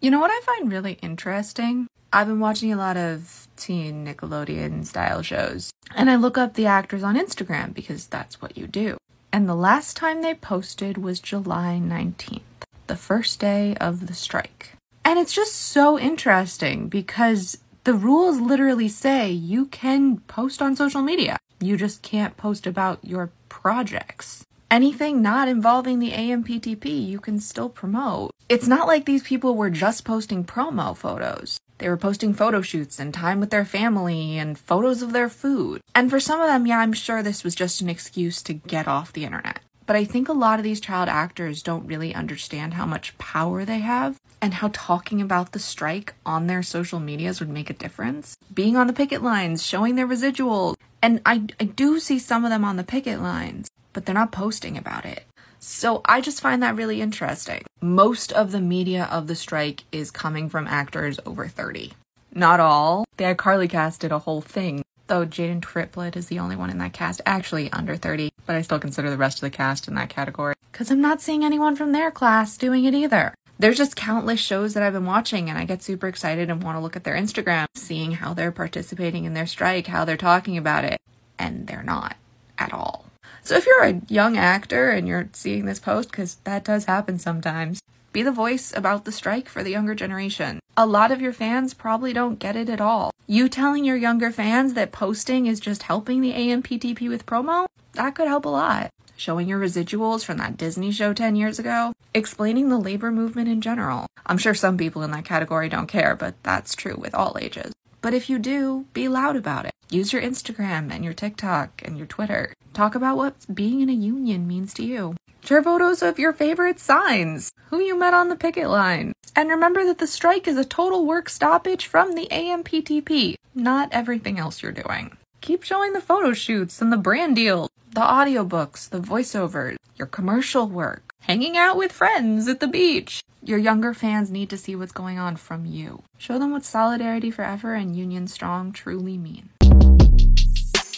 You know what I find really interesting? I've been watching a lot of teen Nickelodeon style shows, and I look up the actors on Instagram because that's what you do. And the last time they posted was July 19th, the first day of the strike. And it's just so interesting because the rules literally say you can post on social media. You just can't post about your projects. Anything not involving the AMPTP, you can still promote. It's not like these people were just posting promo photos. They were posting photo shoots and time with their family and photos of their food. And for some of them, yeah, I'm sure this was just an excuse to get off the internet. But I think a lot of these child actors don't really understand how much power they have and how talking about the strike on their social medias would make a difference. Being on the picket lines, showing their residuals. And I, I do see some of them on the picket lines, but they're not posting about it. So I just find that really interesting. Most of the media of the strike is coming from actors over 30. Not all. The iCarly cast did a whole thing, though Jaidyn Triplett is the only one in that cast actually under 30, but I still consider the rest of the cast in that category because I'm not seeing anyone from their class doing it either. There's just countless shows that I've been watching, and I get super excited and want to look at their Instagram, seeing how they're participating in their strike, how they're talking about it, and they're not at all. So if you're a young actor and you're seeing this post, because that does happen sometimes, be the voice about the strike for the younger generation. A lot of your fans probably don't get it at all. You telling your younger fans that posting is just helping the AMPTP with promo, that could help a lot. Showing your residuals from that Disney show 10 years ago, explaining the labor movement in general. I'm sure some people in that category don't care, but that's true with all ages. But if you do, be loud about it. Use your Instagram and your TikTok and your Twitter. Talk about what being in a union means to you. Share photos of your favorite signs, who you met on the picket line. And remember that the strike is a total work stoppage from the AMPTP, not everything else you're doing. Keep showing the photo shoots and the brand deals, the audiobooks, the voiceovers, your commercial work, hanging out with friends at the beach. Your younger fans need to see what's going on from you. Show them what Solidarity Forever and Union Strong truly mean.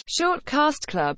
Short Cast Club